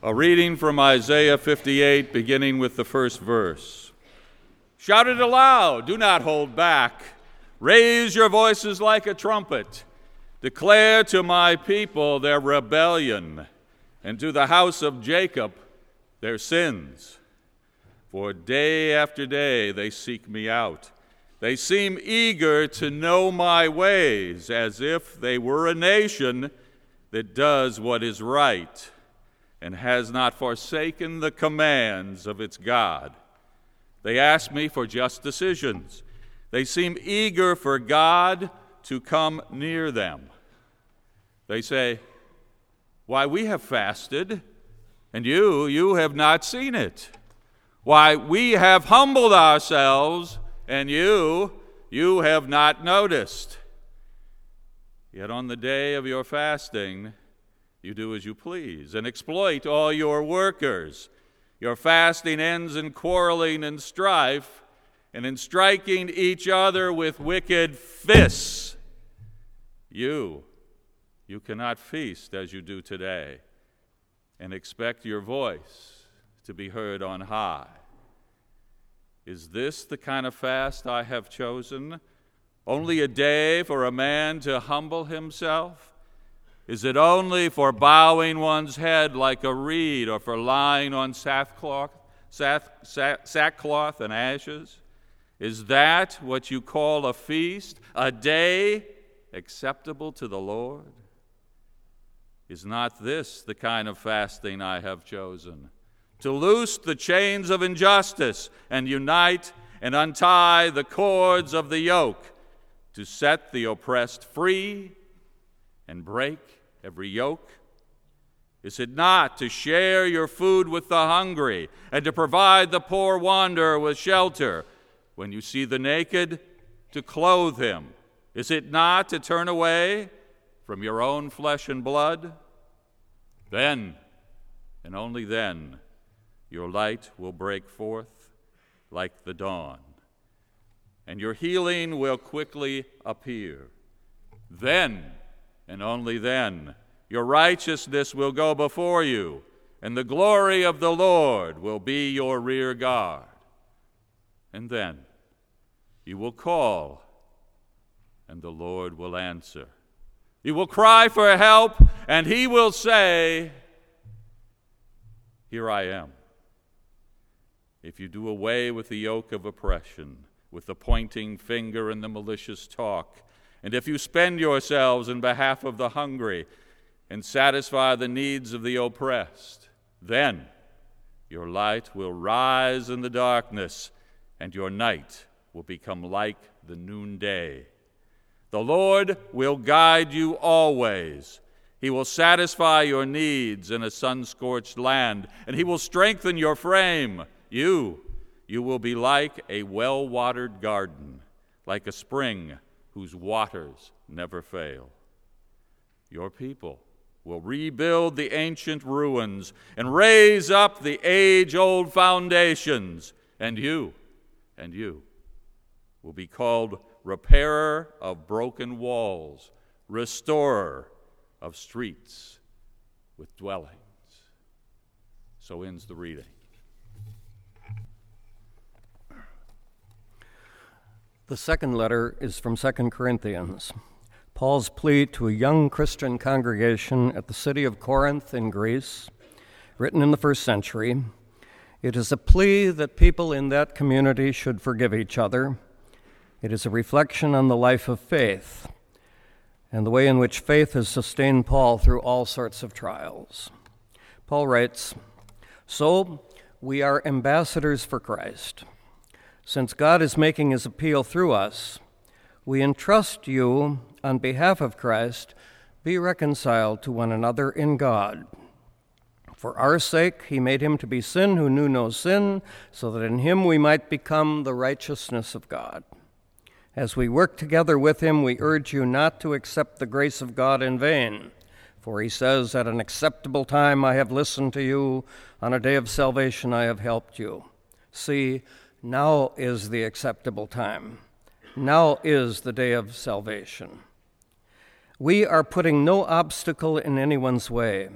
A reading from Isaiah 58, beginning with the first verse. Shout it aloud, do not hold back. Raise your voices like a trumpet. Declare to my people their rebellion, and to the house of Jacob their sins. For day after day they seek me out. They seem eager to know my ways, as if they were a nation that does what is right and has not forsaken the commands of its God. They ask me for just decisions. They seem eager for God to come near them. They say, Why, we have fasted, and you, you have not seen it. Why, we have humbled ourselves, and you, you have not noticed. Yet on the day of your fasting, you do as you please and exploit all your workers. Your fasting ends in quarreling and strife and in striking each other with wicked fists. You, you cannot feast as you do today and expect your voice to be heard on high. Is this the kind of fast I have chosen? Only a day for a man to humble himself? Is it only for bowing one's head like a reed or for lying on sackcloth, sackcloth and ashes? Is that what you call a feast, a day acceptable to the Lord? Is not this the kind of fasting I have chosen? To loose the chains of injustice and unite and untie the cords of the yoke, to set the oppressed free and break every yoke? Is it not to share your food with the hungry and to provide the poor wanderer with shelter? When you see the naked, to clothe him? Is it not to turn away from your own flesh and blood? Then, and only then, your light will break forth like the dawn, and your healing will quickly appear. Then, and only then your righteousness will go before you, and the glory of the Lord will be your rear guard. And then you will call, and the Lord will answer. You will cry for help, and he will say, Here I am. If you do away with the yoke of oppression, with the pointing finger and the malicious talk, and if you spend yourselves in behalf of the hungry and satisfy the needs of the oppressed, then your light will rise in the darkness, and your night will become like the noonday. The Lord will guide you always. He will satisfy your needs in a sun scorched land, and He will strengthen your frame. You, you will be like a well watered garden, like a spring whose waters never fail. Your people will rebuild the ancient ruins and raise up the age old foundations, and you, and you, will be called repairer of broken walls, restorer of streets with dwellings. So ends the reading. The second letter is from 2 Corinthians. Paul's plea to a young Christian congregation at the city of Corinth in Greece, written in the first century. It is a plea that people in that community should forgive each other. It is a reflection on the life of faith and the way in which faith has sustained Paul through all sorts of trials. Paul writes So we are ambassadors for Christ since God is making his appeal through us, we entrust you, on behalf of Christ, be reconciled to one another in God. For our sake, he made him to be sin who knew no sin, so that in him we might become the righteousness of God. As we work together with him, we urge you not to accept the grace of God in vain. For he says, At an acceptable time I have listened to you, on a day of salvation I have helped you. See, now is the acceptable time. Now is the day of salvation. We are putting no obstacle in anyone's way,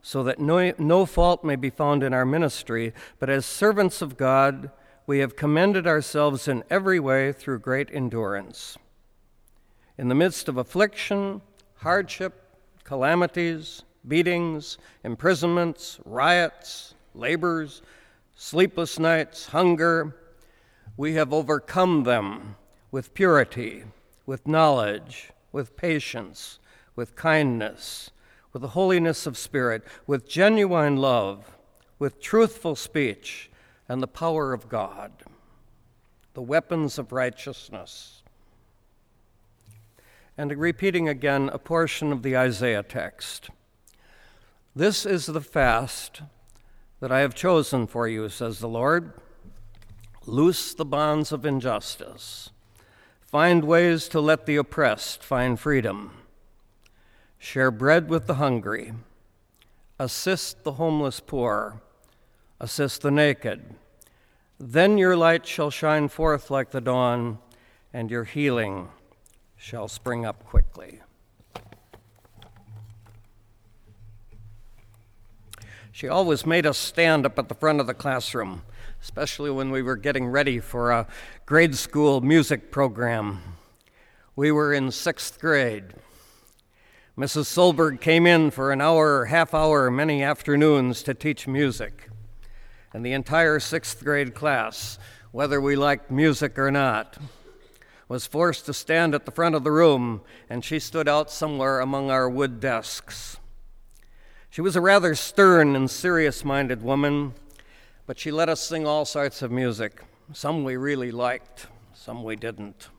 so that no, no fault may be found in our ministry, but as servants of God, we have commended ourselves in every way through great endurance. In the midst of affliction, hardship, calamities, beatings, imprisonments, riots, labors, sleepless nights, hunger, we have overcome them with purity, with knowledge, with patience, with kindness with the holiness of spirit, with genuine love, with truthful speech, and the power of God, the weapons of righteousness. And repeating again a portion of the Isaiah text. This is the fast that I have chosen for you, says the Lord. Loose the bonds of injustice. Find ways to let the oppressed find freedom Share bread with the hungry. Assist the homeless poor. Assist the naked. Then your light shall shine forth like the dawn, and your healing shall spring up quickly. She always made us stand up at the front of the classroom, especially when we were getting ready for a grade school music program. We were in sixth grade. Mrs. Solberg came in for an hour, half hour, many afternoons to teach music. And the entire sixth grade class, whether we liked music or not, was forced to stand at the front of the room, and she stood out somewhere among our wood desks. She was a rather stern and serious minded woman, but she let us sing all sorts of music. Some we really liked, some we didn't.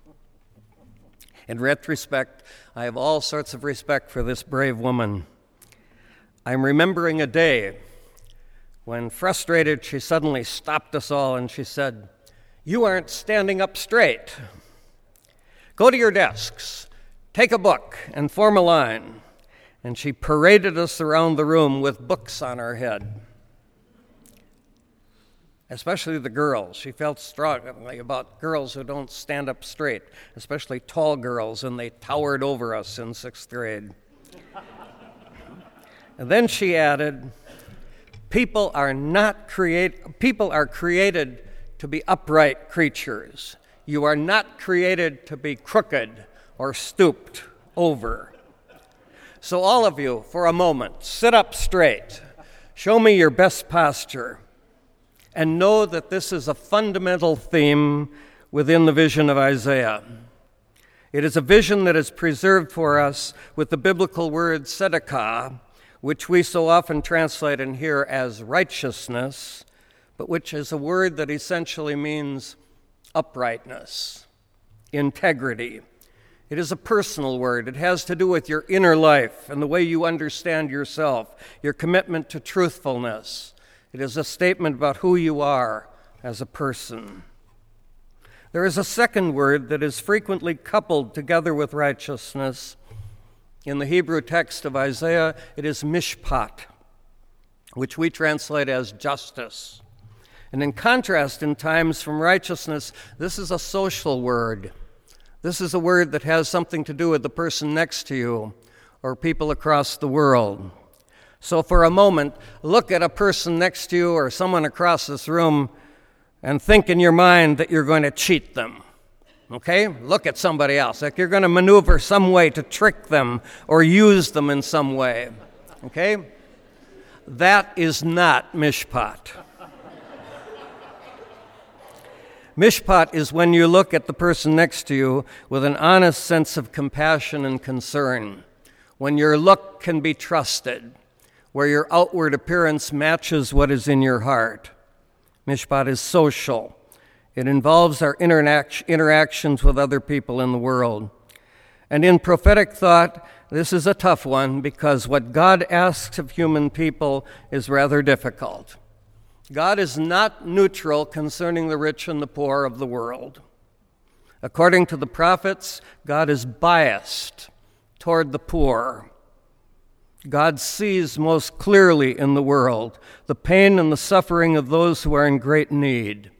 In retrospect, I have all sorts of respect for this brave woman. I'm remembering a day when, frustrated, she suddenly stopped us all and she said, You aren't standing up straight. Go to your desks, take a book, and form a line. And she paraded us around the room with books on our head especially the girls. She felt strongly about girls who don't stand up straight, especially tall girls, and they towered over us in sixth grade. and then she added, people are not create people are created to be upright creatures. You are not created to be crooked or stooped over. So all of you, for a moment, sit up straight. Show me your best posture and know that this is a fundamental theme within the vision of Isaiah. It is a vision that is preserved for us with the biblical word tzedakah, which we so often translate and hear as righteousness, but which is a word that essentially means uprightness, integrity. It is a personal word. It has to do with your inner life and the way you understand yourself, your commitment to truthfulness it is a statement about who you are as a person. There is a second word that is frequently coupled together with righteousness. In the Hebrew text of Isaiah, it is mishpat, which we translate as justice. And in contrast, in times from righteousness, this is a social word. This is a word that has something to do with the person next to you or people across the world. So, for a moment, look at a person next to you or someone across this room and think in your mind that you're going to cheat them. Okay? Look at somebody else. Like you're going to maneuver some way to trick them or use them in some way. Okay? That is not mishpat. Mishpat is when you look at the person next to you with an honest sense of compassion and concern, when your look can be trusted where your outward appearance matches what is in your heart. Mishpat is social, it involves our interac- interactions with other people in the world. And in prophetic thought, this is a tough one because what God asks of human people is rather difficult. God is not neutral concerning the rich and the poor of the world. According to the prophets, God is biased toward the poor. God sees most clearly in the world the pain and the suffering of those who are in great need.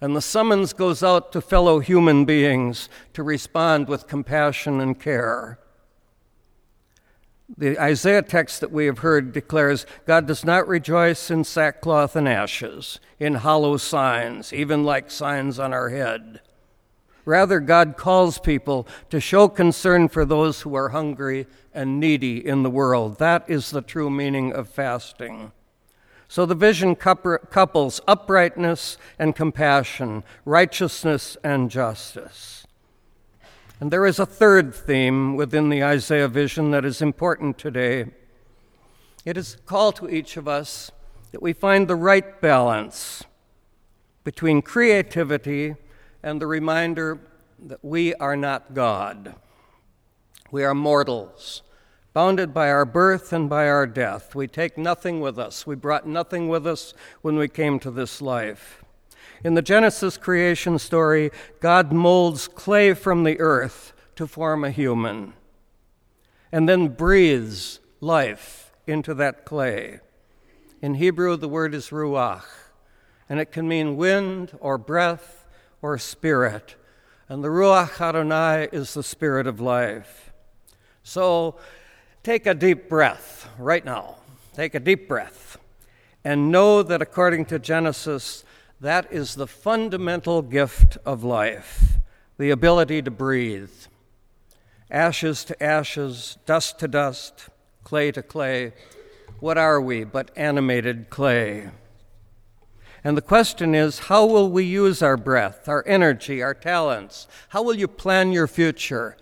And the summons goes out to fellow human beings to respond with compassion and care. The Isaiah text that we have heard declares God does not rejoice in sackcloth and ashes, in hollow signs, even like signs on our head. Rather, God calls people to show concern for those who are hungry and needy in the world. That is the true meaning of fasting. So the vision couples uprightness and compassion, righteousness and justice. And there is a third theme within the Isaiah vision that is important today. It is a call to each of us that we find the right balance between creativity and the reminder that we are not God. We are mortals, bounded by our birth and by our death. We take nothing with us. We brought nothing with us when we came to this life. In the Genesis creation story, God molds clay from the earth to form a human and then breathes life into that clay. In Hebrew, the word is ruach, and it can mean wind or breath or spirit. And the Ruach Adonai is the spirit of life. So take a deep breath right now. Take a deep breath and know that according to Genesis, that is the fundamental gift of life the ability to breathe. Ashes to ashes, dust to dust, clay to clay. What are we but animated clay? And the question is how will we use our breath, our energy, our talents? How will you plan your future,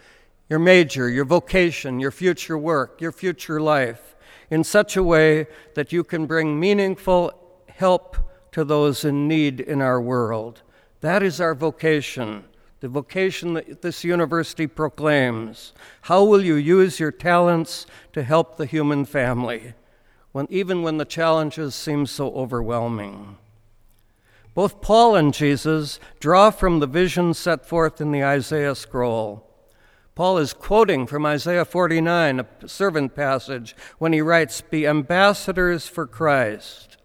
your major, your vocation, your future work, your future life in such a way that you can bring meaningful help to those in need in our world? That is our vocation the vocation that this university proclaims. How will you use your talents to help the human family, when, even when the challenges seem so overwhelming? Both Paul and Jesus draw from the vision set forth in the Isaiah scroll. Paul is quoting from Isaiah 49, a servant passage, when he writes, Be ambassadors for Christ.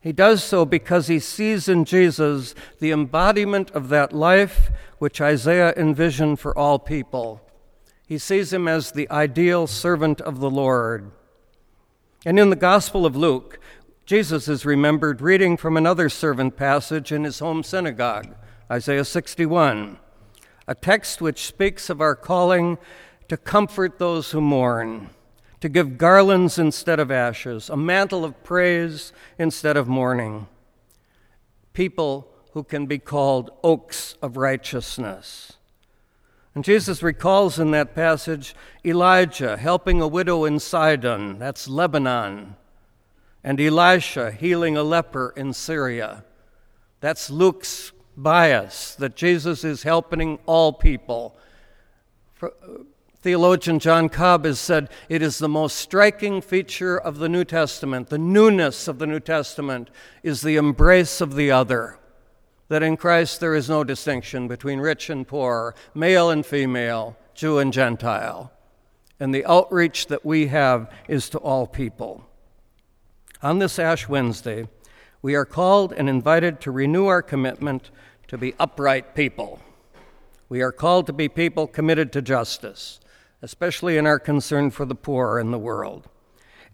He does so because he sees in Jesus the embodiment of that life which Isaiah envisioned for all people. He sees him as the ideal servant of the Lord. And in the Gospel of Luke, Jesus is remembered reading from another servant passage in his home synagogue, Isaiah 61, a text which speaks of our calling to comfort those who mourn, to give garlands instead of ashes, a mantle of praise instead of mourning. People who can be called oaks of righteousness. And Jesus recalls in that passage Elijah helping a widow in Sidon, that's Lebanon, and Elisha healing a leper in Syria. That's Luke's bias that Jesus is helping all people. Theologian John Cobb has said it is the most striking feature of the New Testament, the newness of the New Testament is the embrace of the other. That in Christ there is no distinction between rich and poor, male and female, Jew and Gentile. And the outreach that we have is to all people. On this Ash Wednesday, we are called and invited to renew our commitment to be upright people. We are called to be people committed to justice, especially in our concern for the poor in the world.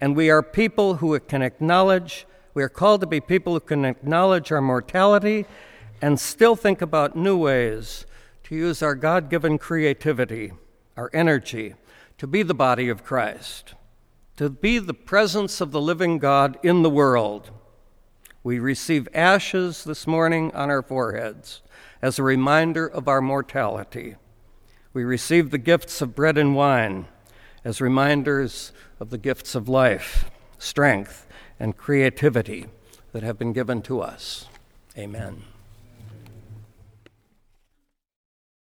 And we are people who can acknowledge, we are called to be people who can acknowledge our mortality and still think about new ways to use our God given creativity, our energy, to be the body of Christ to be the presence of the living God in the world. We receive ashes this morning on our foreheads as a reminder of our mortality. We receive the gifts of bread and wine as reminders of the gifts of life, strength, and creativity that have been given to us. Amen.